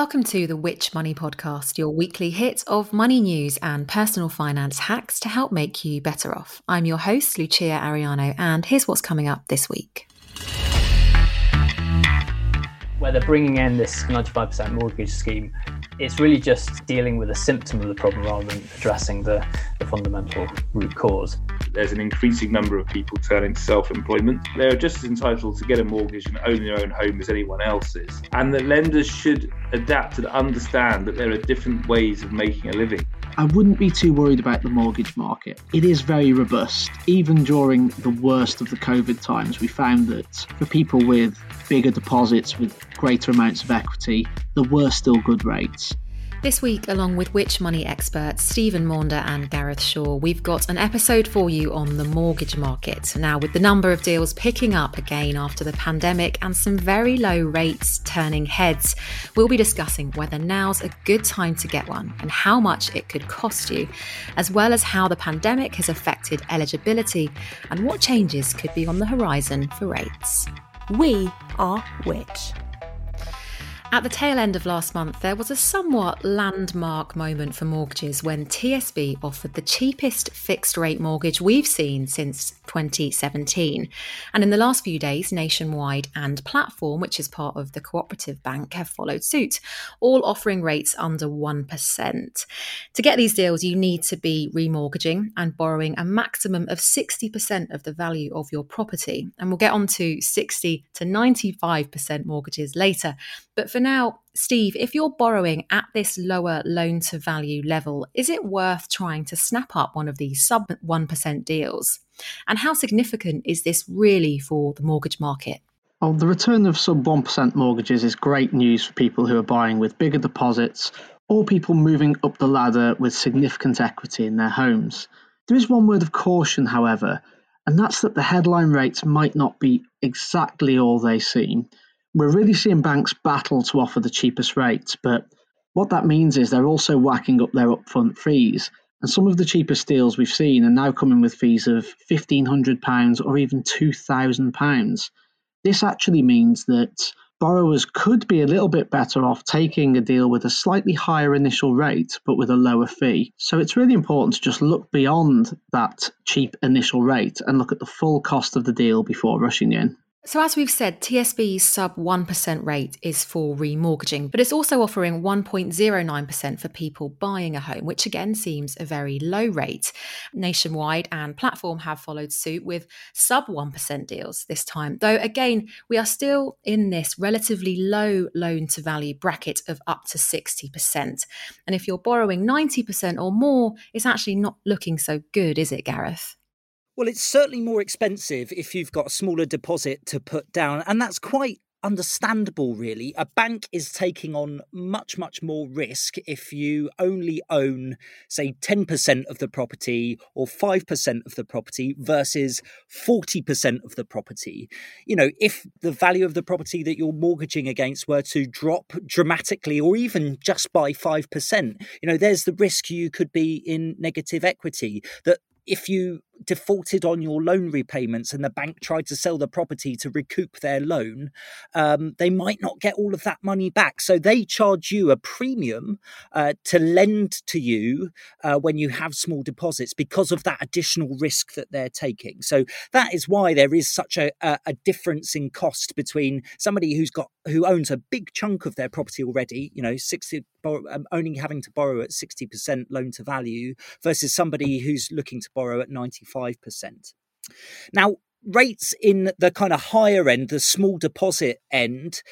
Welcome to the Which Money Podcast, your weekly hit of money news and personal finance hacks to help make you better off. I'm your host, Lucia Ariano, and here's what's coming up this week. Where they're bringing in this 95% mortgage scheme, it's really just dealing with a symptom of the problem rather than addressing the, the fundamental root cause there's an increasing number of people turning to self employment. They're just as entitled to get a mortgage and own their own home as anyone else is. And that lenders should adapt and understand that there are different ways of making a living. I wouldn't be too worried about the mortgage market. It is very robust. Even during the worst of the COVID times, we found that for people with bigger deposits, with greater amounts of equity, there were still good rates. This week, along with Which Money experts Stephen Maunder and Gareth Shaw, we've got an episode for you on the mortgage market. Now, with the number of deals picking up again after the pandemic and some very low rates turning heads, we'll be discussing whether now's a good time to get one and how much it could cost you, as well as how the pandemic has affected eligibility and what changes could be on the horizon for rates. We are Which. At the tail end of last month, there was a somewhat landmark moment for mortgages when TSB offered the cheapest fixed rate mortgage we've seen since 2017. And in the last few days, Nationwide and Platform, which is part of the Cooperative Bank, have followed suit, all offering rates under 1%. To get these deals, you need to be remortgaging and borrowing a maximum of 60% of the value of your property. And we'll get on to 60 to 95% mortgages later. But for now, Steve, if you're borrowing at this lower loan to value level, is it worth trying to snap up one of these sub 1% deals? And how significant is this really for the mortgage market? Well, the return of sub 1% mortgages is great news for people who are buying with bigger deposits or people moving up the ladder with significant equity in their homes. There is one word of caution, however, and that's that the headline rates might not be exactly all they seem. We're really seeing banks battle to offer the cheapest rates, but what that means is they're also whacking up their upfront fees. And some of the cheapest deals we've seen are now coming with fees of £1,500 or even £2,000. This actually means that borrowers could be a little bit better off taking a deal with a slightly higher initial rate but with a lower fee. So it's really important to just look beyond that cheap initial rate and look at the full cost of the deal before rushing in. So, as we've said, TSB's sub 1% rate is for remortgaging, but it's also offering 1.09% for people buying a home, which again seems a very low rate. Nationwide and Platform have followed suit with sub 1% deals this time, though again, we are still in this relatively low loan to value bracket of up to 60%. And if you're borrowing 90% or more, it's actually not looking so good, is it, Gareth? Well, it's certainly more expensive if you've got a smaller deposit to put down, and that's quite understandable, really. A bank is taking on much, much more risk if you only own, say, 10% of the property or 5% of the property versus 40% of the property. You know, if the value of the property that you're mortgaging against were to drop dramatically or even just by 5%, you know, there's the risk you could be in negative equity that if you defaulted on your loan repayments and the bank tried to sell the property to recoup their loan, um, they might not get all of that money back. So they charge you a premium uh, to lend to you uh, when you have small deposits because of that additional risk that they're taking. So that is why there is such a, a, a difference in cost between somebody who's got who owns a big chunk of their property already, you know, 60 um, only having to borrow at 60% loan to value versus somebody who's looking to borrow at 95 5%. Now, rates in the kind of higher end, the small deposit end,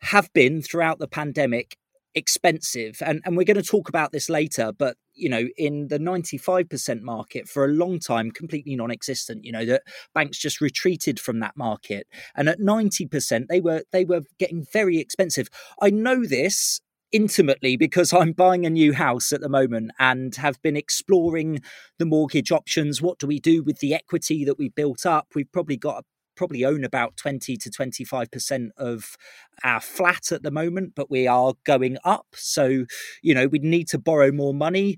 have been throughout the pandemic expensive and and we're going to talk about this later but you know in the 95% market for a long time completely non-existent you know that banks just retreated from that market and at 90% they were they were getting very expensive i know this intimately because I'm buying a new house at the moment and have been exploring the mortgage options. What do we do with the equity that we built up? We've probably got probably own about 20 to 25% of our flat at the moment, but we are going up. So, you know, we need to borrow more money.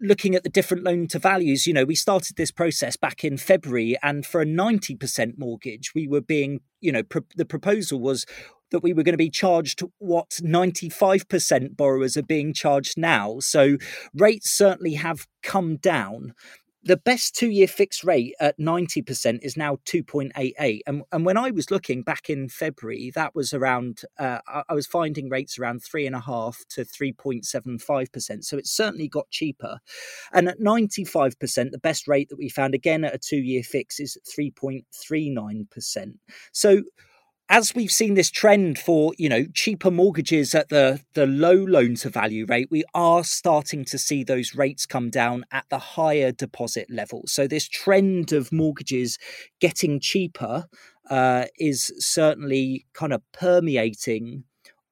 Looking at the different loan to values, you know, we started this process back in February, and for a 90% mortgage, we were being, you know, pro- the proposal was that we were going to be charged what 95% borrowers are being charged now. So rates certainly have come down. The best two year fixed rate at 90% is now 2.88 and, and when i was looking back in february that was around uh, i was finding rates around 3.5 to 3.75% so it's certainly got cheaper. And at 95% the best rate that we found again at a two year fix is 3.39% so as we've seen this trend for you know cheaper mortgages at the the low loan to value rate we are starting to see those rates come down at the higher deposit level. So this trend of mortgages getting cheaper uh, is certainly kind of permeating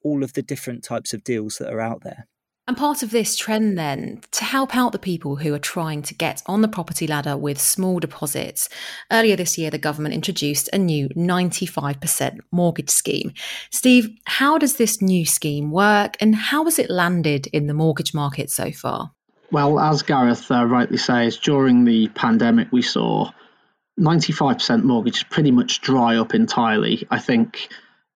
all of the different types of deals that are out there and part of this trend, then, to help out the people who are trying to get on the property ladder with small deposits, earlier this year the government introduced a new 95% mortgage scheme. Steve, how does this new scheme work and how has it landed in the mortgage market so far? Well, as Gareth uh, rightly says, during the pandemic, we saw 95% mortgages pretty much dry up entirely. I think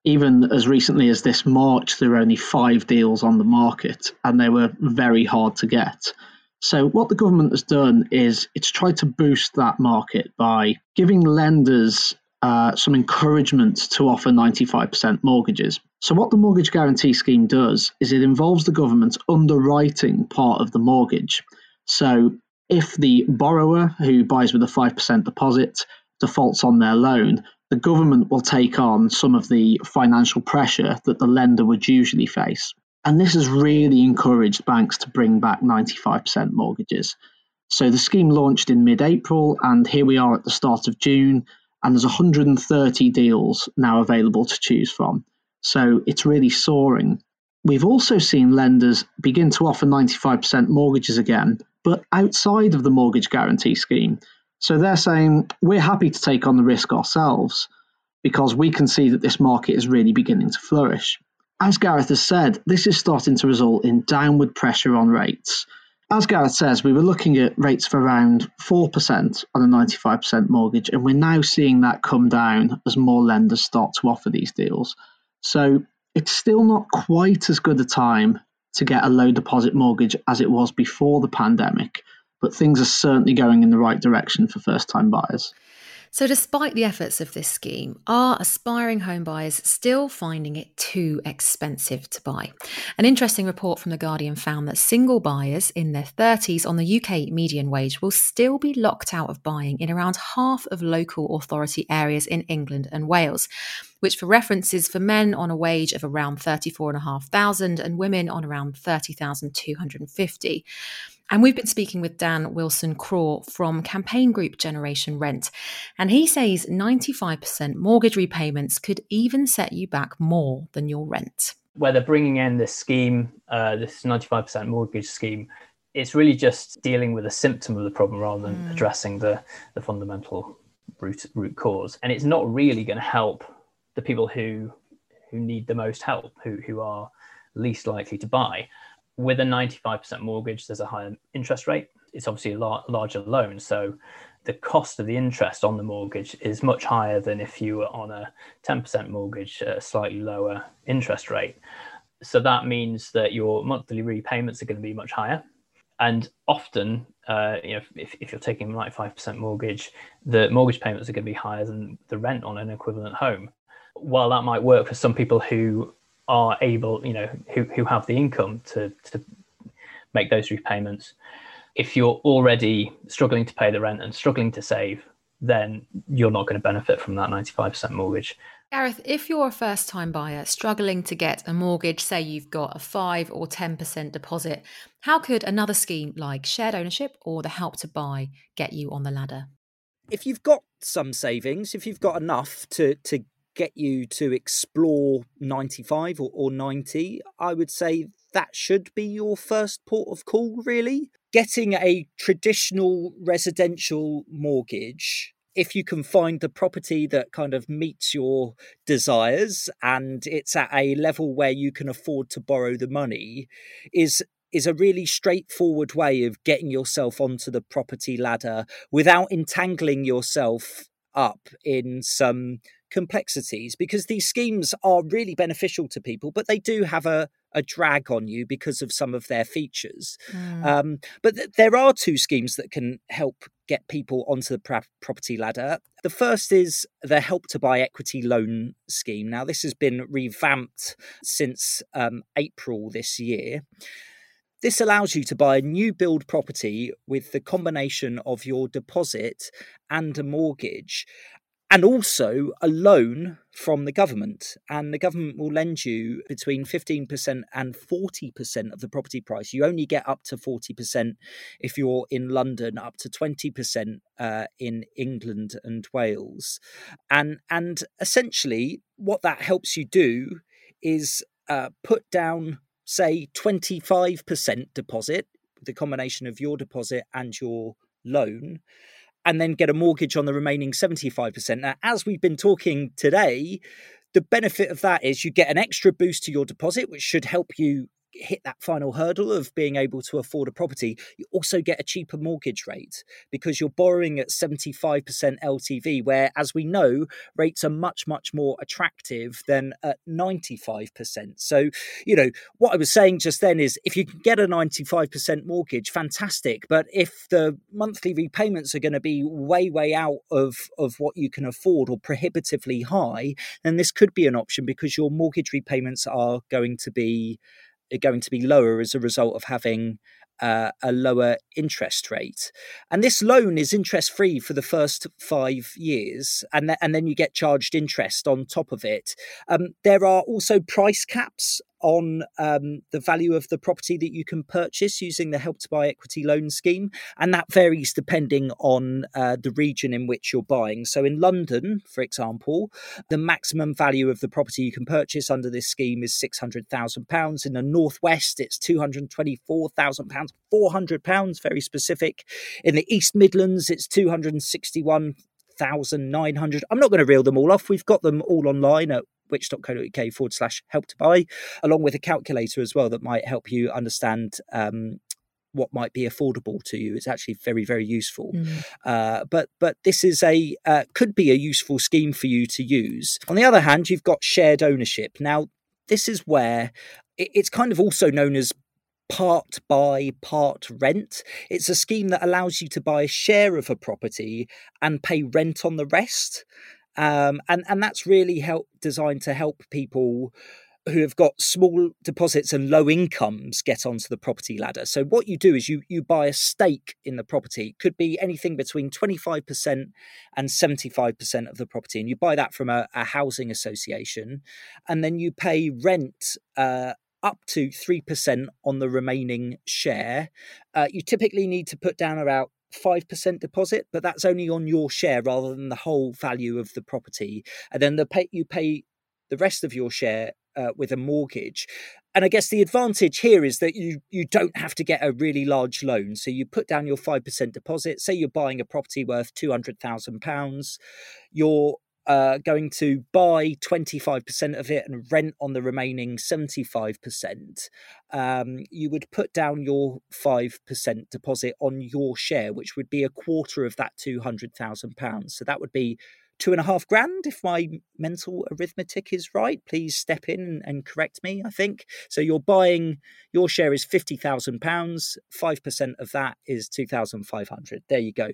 even as recently as this March, there were only five deals on the market and they were very hard to get. So, what the government has done is it's tried to boost that market by giving lenders uh, some encouragement to offer 95% mortgages. So, what the mortgage guarantee scheme does is it involves the government underwriting part of the mortgage. So, if the borrower who buys with a 5% deposit defaults on their loan, the government will take on some of the financial pressure that the lender would usually face. And this has really encouraged banks to bring back 95% mortgages. So the scheme launched in mid April, and here we are at the start of June, and there's 130 deals now available to choose from. So it's really soaring. We've also seen lenders begin to offer 95% mortgages again, but outside of the mortgage guarantee scheme. So they're saying we're happy to take on the risk ourselves because we can see that this market is really beginning to flourish. As Gareth has said, this is starting to result in downward pressure on rates. As Gareth says, we were looking at rates of around 4% on a 95% mortgage, and we're now seeing that come down as more lenders start to offer these deals. So it's still not quite as good a time to get a low deposit mortgage as it was before the pandemic, but things are certainly going in the right direction for first time buyers. So, despite the efforts of this scheme, are aspiring home buyers still finding it too expensive to buy? An interesting report from The Guardian found that single buyers in their 30s on the UK median wage will still be locked out of buying in around half of local authority areas in England and Wales which for reference is for men on a wage of around 34,500 and women on around 30,250. And we've been speaking with Dan Wilson Craw from campaign group Generation Rent. And he says 95% mortgage repayments could even set you back more than your rent. Where they're bringing in this scheme, uh, this 95% mortgage scheme, it's really just dealing with a symptom of the problem rather than mm. addressing the, the fundamental root, root cause. And it's not really going to help the people who who need the most help, who, who are least likely to buy with a 95% mortgage, there's a higher interest rate. It's obviously a lar- larger loan. So the cost of the interest on the mortgage is much higher than if you were on a 10% mortgage, a slightly lower interest rate. So that means that your monthly repayments are going to be much higher. And often, uh, you know, if, if you're taking a 95% mortgage, the mortgage payments are going to be higher than the rent on an equivalent home. While that might work for some people who are able, you know, who, who have the income to, to make those repayments. If you're already struggling to pay the rent and struggling to save, then you're not going to benefit from that 95% mortgage. Gareth, if you're a first time buyer struggling to get a mortgage, say you've got a 5 or 10% deposit, how could another scheme like shared ownership or the help to buy get you on the ladder? If you've got some savings, if you've got enough to, to get you to explore 95 or, or 90, I would say that should be your first port of call, really. Getting a traditional residential mortgage if you can find the property that kind of meets your desires and it's at a level where you can afford to borrow the money is is a really straightforward way of getting yourself onto the property ladder without entangling yourself up in some complexities because these schemes are really beneficial to people but they do have a a drag on you because of some of their features. Mm. Um, but th- there are two schemes that can help get people onto the pra- property ladder. The first is the Help to Buy Equity Loan Scheme. Now, this has been revamped since um, April this year. This allows you to buy a new build property with the combination of your deposit and a mortgage and also a loan from the government. And the government will lend you between 15% and 40% of the property price. You only get up to 40% if you're in London, up to 20% uh, in England and Wales. And, and essentially, what that helps you do is uh, put down, say, 25% deposit, the combination of your deposit and your loan and then get a mortgage on the remaining 75%. Now, as we've been talking today, the benefit of that is you get an extra boost to your deposit, which should help you hit that final hurdle of being able to afford a property, you also get a cheaper mortgage rate because you're borrowing at 75% LTV, where, as we know, rates are much, much more attractive than at 95%. So, you know, what I was saying just then is if you can get a 95% mortgage, fantastic. But if the monthly repayments are going to be way, way out of, of what you can afford or prohibitively high, then this could be an option because your mortgage repayments are going to be going to be lower as a result of having uh, a lower interest rate. And this loan is interest free for the first five years, and, th- and then you get charged interest on top of it. Um, there are also price caps on um, the value of the property that you can purchase using the Help to Buy Equity Loan Scheme, and that varies depending on uh, the region in which you're buying. So, in London, for example, the maximum value of the property you can purchase under this scheme is six hundred thousand pounds. In the northwest, it's two hundred twenty-four thousand pounds, four hundred pounds, very specific. In the East Midlands, it's two hundred sixty-one thousand nine hundred. I'm not going to reel them all off. We've got them all online at which.co.uk forward slash help to buy, along with a calculator as well that might help you understand um, what might be affordable to you. It's actually very, very useful. Mm. Uh, but but this is a uh, could be a useful scheme for you to use. On the other hand, you've got shared ownership. Now, this is where it's kind of also known as part buy, part rent. It's a scheme that allows you to buy a share of a property and pay rent on the rest um, and and that's really help designed to help people who have got small deposits and low incomes get onto the property ladder. So what you do is you you buy a stake in the property. It could be anything between 25% and 75% of the property. And you buy that from a, a housing association. And then you pay rent uh, up to 3% on the remaining share. Uh, you typically need to put down about 5% deposit, but that's only on your share rather than the whole value of the property. And then the pay, you pay the rest of your share uh, with a mortgage. And I guess the advantage here is that you you don't have to get a really large loan. So you put down your five percent deposit. Say you're buying a property worth two hundred thousand pounds. Your uh, going to buy 25% of it and rent on the remaining 75%, um, you would put down your 5% deposit on your share, which would be a quarter of that £200,000. So that would be two and a half grand, if my mental arithmetic is right. Please step in and correct me, I think. So you're buying, your share is £50,000. 5% of that is 2500 There you go.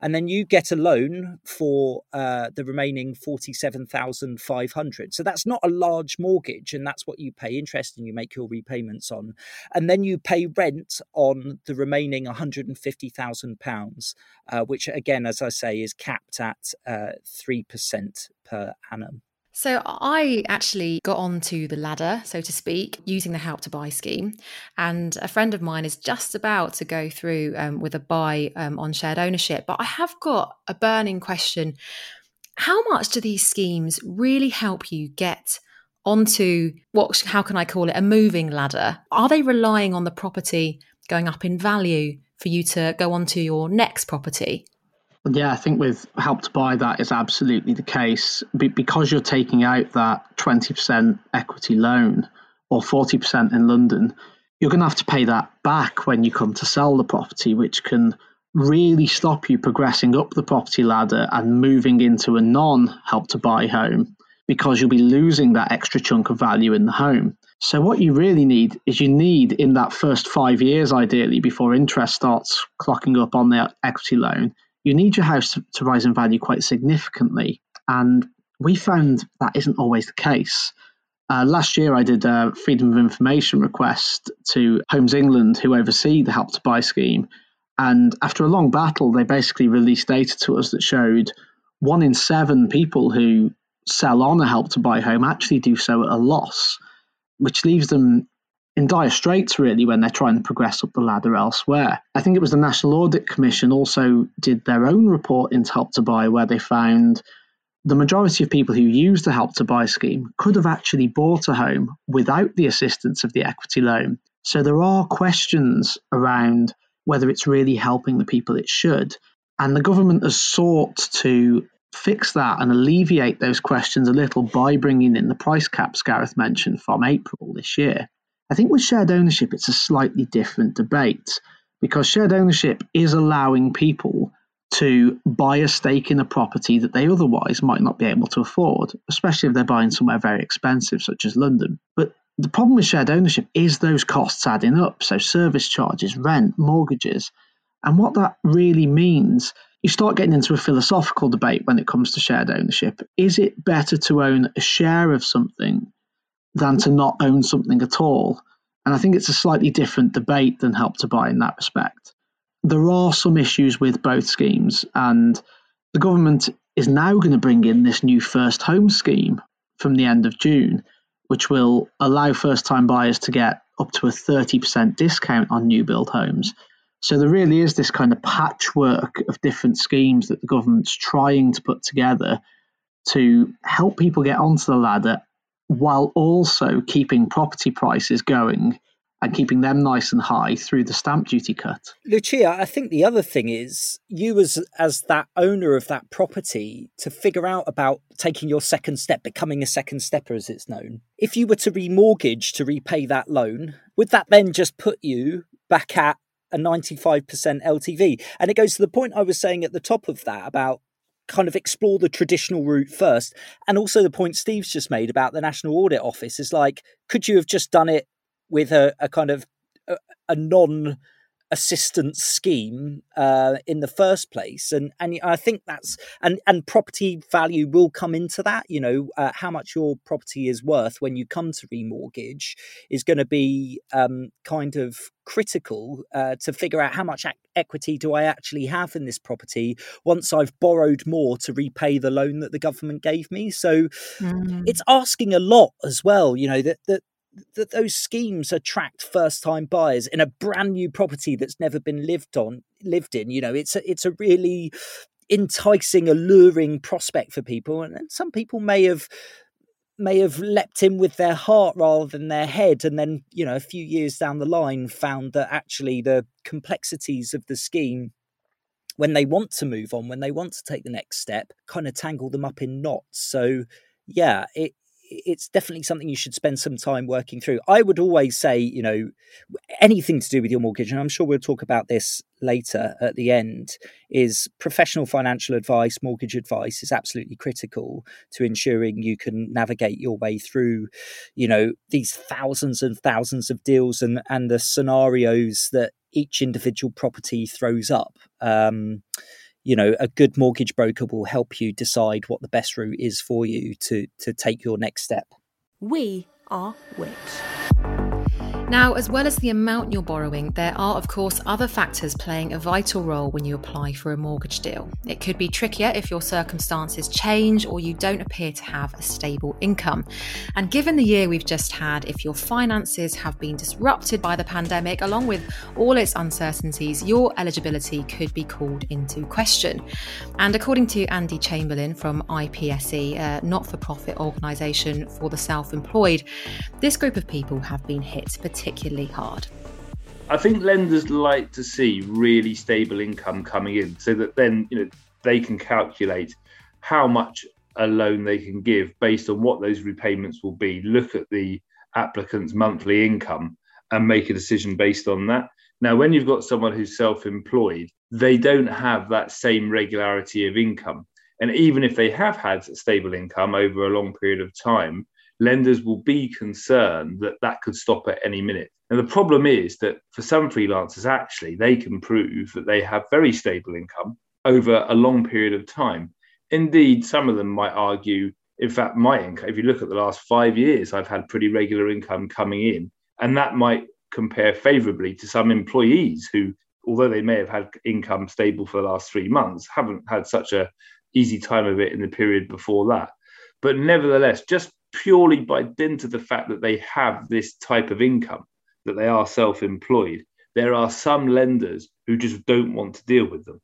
And then you get a loan for uh, the remaining 47500 So that's not a large mortgage, and that's what you pay interest and you make your repayments on. And then you pay rent on the remaining £150,000, uh, which, again, as I say, is capped at uh, 3% per annum. So I actually got onto the ladder, so to speak, using the Help to Buy scheme, and a friend of mine is just about to go through um, with a buy um, on shared ownership. But I have got a burning question: How much do these schemes really help you get onto what? How can I call it? A moving ladder? Are they relying on the property going up in value for you to go onto your next property? Yeah, I think with Help to Buy, that is absolutely the case. Be- because you're taking out that 20% equity loan or 40% in London, you're going to have to pay that back when you come to sell the property, which can really stop you progressing up the property ladder and moving into a non Help to Buy home because you'll be losing that extra chunk of value in the home. So, what you really need is you need in that first five years, ideally, before interest starts clocking up on the equity loan, you need your house to, rise in value quite significantly. And we found that isn't always the case. Uh, last year, I did a freedom of information request to Homes England, who oversee the Help to Buy scheme. And after a long battle, they basically released data to us that showed one in seven people who sell on a Help to Buy home actually do so at a loss, which leaves them in dire straits, really, when they're trying to progress up the ladder elsewhere. I think it was the National Audit Commission also did their own report into Help to Buy, where they found the majority of people who use the Help to Buy scheme could have actually bought a home without the assistance of the equity loan. So there are questions around whether it's really helping the people it should. And the government has sought to fix that and alleviate those questions a little by bringing in the price caps Gareth mentioned from April this year. I think with shared ownership, it's a slightly different debate because shared ownership is allowing people to buy a stake in a property that they otherwise might not be able to afford, especially if they're buying somewhere very expensive, such as London. But the problem with shared ownership is those costs adding up. So, service charges, rent, mortgages. And what that really means, you start getting into a philosophical debate when it comes to shared ownership. Is it better to own a share of something than to not own something at all. And I think it's a slightly different debate than Help to Buy in that respect. There are some issues with both schemes, and the government is now going to bring in this new first home scheme from the end of June, which will allow first time buyers to get up to a 30% discount on new build homes. So there really is this kind of patchwork of different schemes that the government's trying to put together to help people get onto the ladder while also keeping property prices going and keeping them nice and high through the stamp duty cut. Lucia, I think the other thing is you as as that owner of that property to figure out about taking your second step, becoming a second stepper as it's known. If you were to remortgage to repay that loan, would that then just put you back at a 95% LTV? And it goes to the point I was saying at the top of that about kind of explore the traditional route first. And also the point Steve's just made about the National Audit Office is like, could you have just done it with a, a kind of a, a non assistance scheme uh, in the first place, and and I think that's and and property value will come into that. You know, uh, how much your property is worth when you come to remortgage is going to be um, kind of critical uh, to figure out how much equity do I actually have in this property once I've borrowed more to repay the loan that the government gave me. So mm. it's asking a lot as well. You know that that that those schemes attract first time buyers in a brand new property that's never been lived on lived in you know it's a, it's a really enticing alluring prospect for people and, some people may have may have leapt in with their heart rather than their head and then you know a few years down the line found that actually the complexities of the scheme when they want to move on when they want to take the next step kind of tangle them up in knots. So yeah it it's definitely something you should spend some time working through. I would always say, you know, anything to do with your mortgage, and I'm sure we'll talk about this later at the end, is professional financial advice, mortgage advice is absolutely critical to ensuring you can navigate your way through, you know, these thousands and thousands of deals and and the scenarios that each individual property throws up. Um, you know a good mortgage broker will help you decide what the best route is for you to to take your next step. We are which now, as well as the amount you're borrowing, there are, of course, other factors playing a vital role when you apply for a mortgage deal. It could be trickier if your circumstances change or you don't appear to have a stable income. And given the year we've just had, if your finances have been disrupted by the pandemic, along with all its uncertainties, your eligibility could be called into question. And according to Andy Chamberlain from IPSE, a not for profit organisation for the self employed, this group of people have been hit particularly hard? I think lenders like to see really stable income coming in so that then you know they can calculate how much a loan they can give based on what those repayments will be. Look at the applicant's monthly income and make a decision based on that. Now when you've got someone who's self-employed they don't have that same regularity of income. And even if they have had stable income over a long period of time lenders will be concerned that that could stop at any minute. And the problem is that for some freelancers, actually, they can prove that they have very stable income over a long period of time. Indeed, some of them might argue, in fact, my income, if you look at the last five years, I've had pretty regular income coming in. And that might compare favorably to some employees who, although they may have had income stable for the last three months, haven't had such a easy time of it in the period before that. But nevertheless, just purely by dint of the fact that they have this type of income, that they are self employed, there are some lenders who just don't want to deal with them.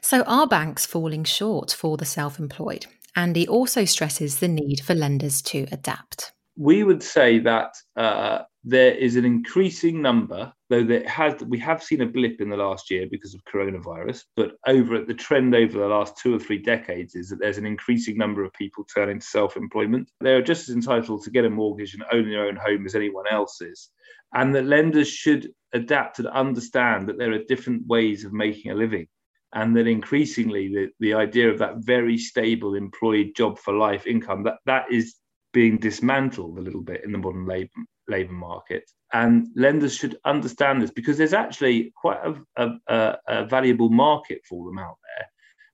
So, are banks falling short for the self employed? Andy also stresses the need for lenders to adapt. We would say that uh, there is an increasing number, though that has we have seen a blip in the last year because of coronavirus, but over at the trend over the last two or three decades is that there's an increasing number of people turning to self-employment. They are just as entitled to get a mortgage and own their own home as anyone else is. And that lenders should adapt and understand that there are different ways of making a living. And that increasingly the, the idea of that very stable employed job for life income, that, that is being dismantled a little bit in the modern labor labour market. And lenders should understand this because there's actually quite a, a, a, valuable market for them out there.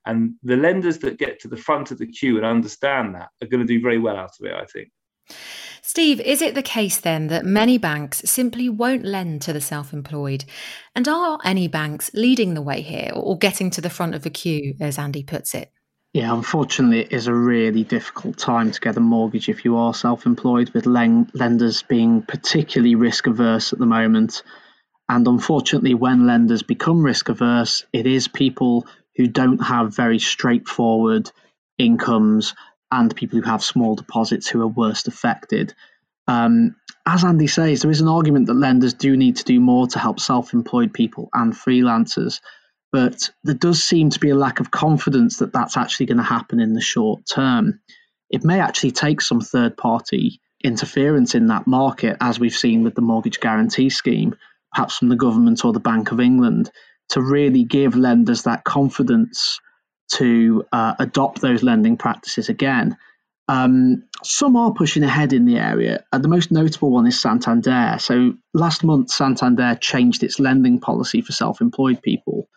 And the lenders that get to the front of the queue and understand that are going to do very well out of it, I think. Steve, is it the case then that many banks simply won't lend to the self employed? And are any banks leading the way here or getting to the front of the queue, as Andy puts it? Yeah, unfortunately, it is a really difficult time to get a mortgage if you are self employed, with lenders being particularly risk averse at the moment. And unfortunately, when lenders become risk averse, it is people who don't have very straightforward incomes and people who have small deposits who are worst affected. Um, as Andy says, there is an argument that lenders do need to do more to help self employed people and freelancers but there does seem to be a lack of confidence that that's actually going to happen in the short term. It may actually take some third party interference in that market, as we've seen with the mortgage guarantee scheme, perhaps from the government or the Bank of England, to really give lenders that confidence to uh, adopt those lending practices again. Um, some are pushing ahead in the area. Uh, the most notable one is Santander. So last month, Santander changed its lending policy for self employed people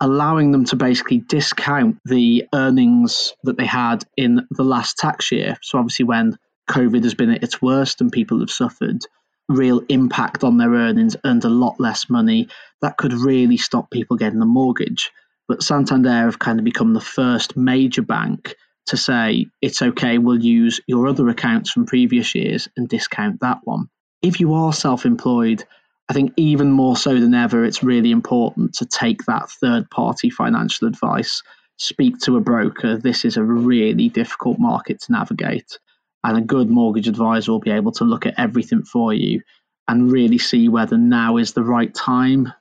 allowing them to basically discount the earnings that they had in the last tax year. So, obviously, when COVID has been at its worst and people have suffered real impact on their earnings, earned a lot less money, that could really stop people getting a mortgage. But Santander have kind of become the first major bank to say it's okay, we'll use your other accounts from previous years and discount that one. If you are self employed, I think even more so than ever, it's really important to take that third party financial advice, speak to a broker. This is a really difficult market to navigate. And a good mortgage advisor will be able to look at everything for you and really see whether now is the right time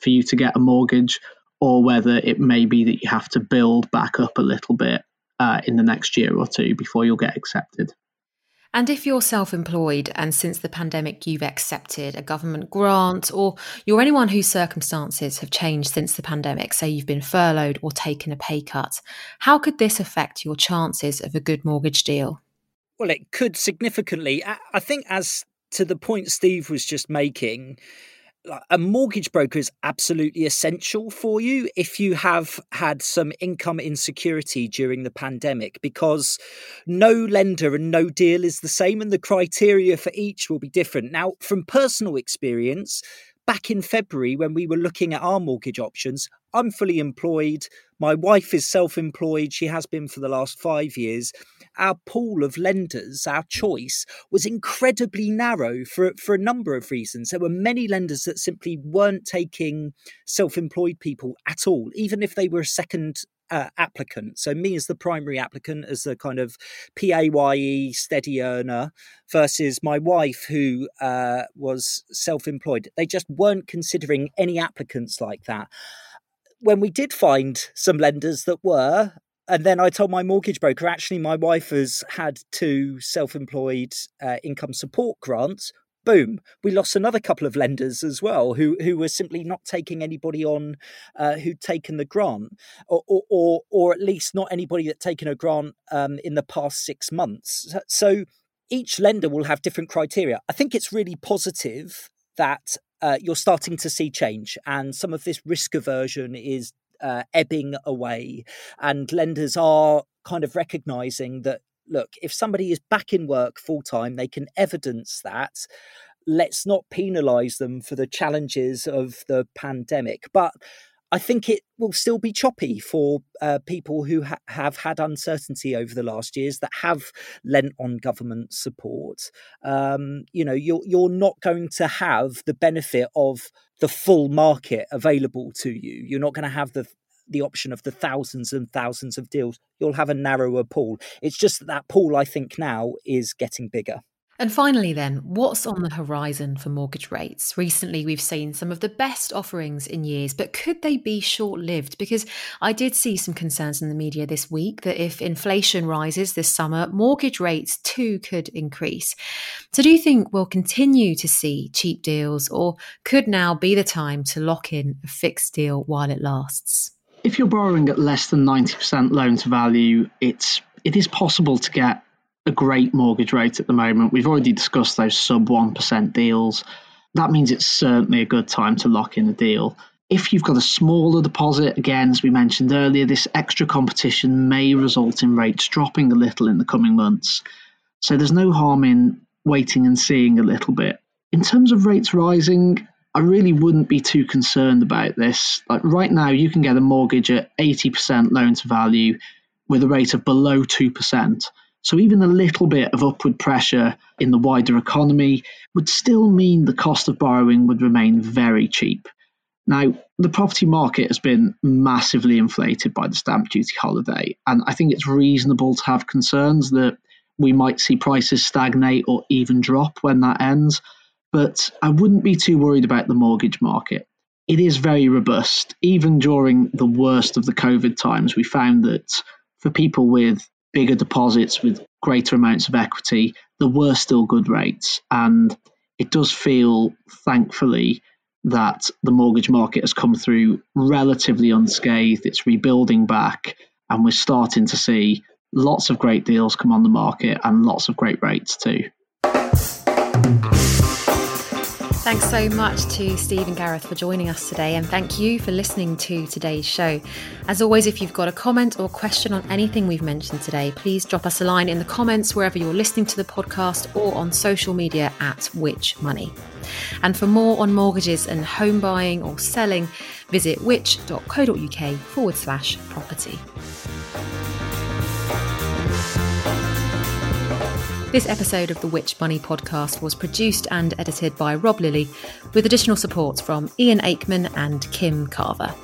for you to get a mortgage or whether it may be that you have to build back up a little bit uh, in the next year or two before you'll get accepted. And if you're self employed and since the pandemic you've accepted a government grant, or you're anyone whose circumstances have changed since the pandemic, say you've been furloughed or taken a pay cut, how could this affect your chances of a good mortgage deal? Well, it could significantly. I think, as to the point Steve was just making, a mortgage broker is absolutely essential for you if you have had some income insecurity during the pandemic because no lender and no deal is the same and the criteria for each will be different. Now, from personal experience, back in February when we were looking at our mortgage options, I'm fully employed. My wife is self employed. She has been for the last five years. Our pool of lenders, our choice, was incredibly narrow for, for a number of reasons. There were many lenders that simply weren't taking self employed people at all, even if they were a second uh, applicant. So me as the primary applicant, as the kind of PAYE steady earner, versus my wife who uh, was self-employed. They just weren't considering any applicants like that when we did find some lenders that were, and then I told my mortgage broker, actually, my wife has had two self employed uh, income support grants. Boom, we lost another couple of lenders as well who, who were simply not taking anybody on uh, who'd taken the grant, or, or, or, at least not anybody that taken a grant um, in the past six months. So each lender will have different criteria. I think it's really positive that uh, you're starting to see change, and some of this risk aversion is uh, ebbing away, and lenders are kind of recognizing that look, if somebody is back in work full time, they can evidence that. Let's not penalize them for the challenges of the pandemic. But I think it will still be choppy for uh, people who ha- have had uncertainty over the last years that have lent on government support. Um, you know, you're you're not going to have the benefit of the full market available to you. You're not going to have the the option of the thousands and thousands of deals. You'll have a narrower pool. It's just that that pool, I think, now is getting bigger. And finally, then, what's on the horizon for mortgage rates? Recently, we've seen some of the best offerings in years, but could they be short lived? Because I did see some concerns in the media this week that if inflation rises this summer, mortgage rates too could increase. So, do you think we'll continue to see cheap deals, or could now be the time to lock in a fixed deal while it lasts? If you're borrowing at less than 90% loan to value, it's it is possible to get a great mortgage rate at the moment. We've already discussed those sub 1% deals. That means it's certainly a good time to lock in a deal. If you've got a smaller deposit, again, as we mentioned earlier, this extra competition may result in rates dropping a little in the coming months. So there's no harm in waiting and seeing a little bit. In terms of rates rising, I really wouldn't be too concerned about this. Like right now, you can get a mortgage at 80% loan to value with a rate of below 2%. So even a little bit of upward pressure in the wider economy would still mean the cost of borrowing would remain very cheap. Now, the property market has been massively inflated by the stamp duty holiday, and I think it's reasonable to have concerns that we might see prices stagnate or even drop when that ends. But I wouldn't be too worried about the mortgage market. It is very robust. Even during the worst of the COVID times, we found that for people with bigger deposits with greater amounts of equity, there were still good rates. And it does feel, thankfully, that the mortgage market has come through relatively unscathed. It's rebuilding back, and we're starting to see lots of great deals come on the market and lots of great rates too. Thanks so much to Steve and Gareth for joining us today, and thank you for listening to today's show. As always, if you've got a comment or question on anything we've mentioned today, please drop us a line in the comments wherever you're listening to the podcast or on social media at Which Money. And for more on mortgages and home buying or selling, visit which.co.uk forward slash property. This episode of the Which Money podcast was produced and edited by Rob Lilly, with additional support from Ian Aikman and Kim Carver.